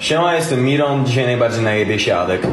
Siema, jestem Miron, dzisiaj najbardziej najebie siadek.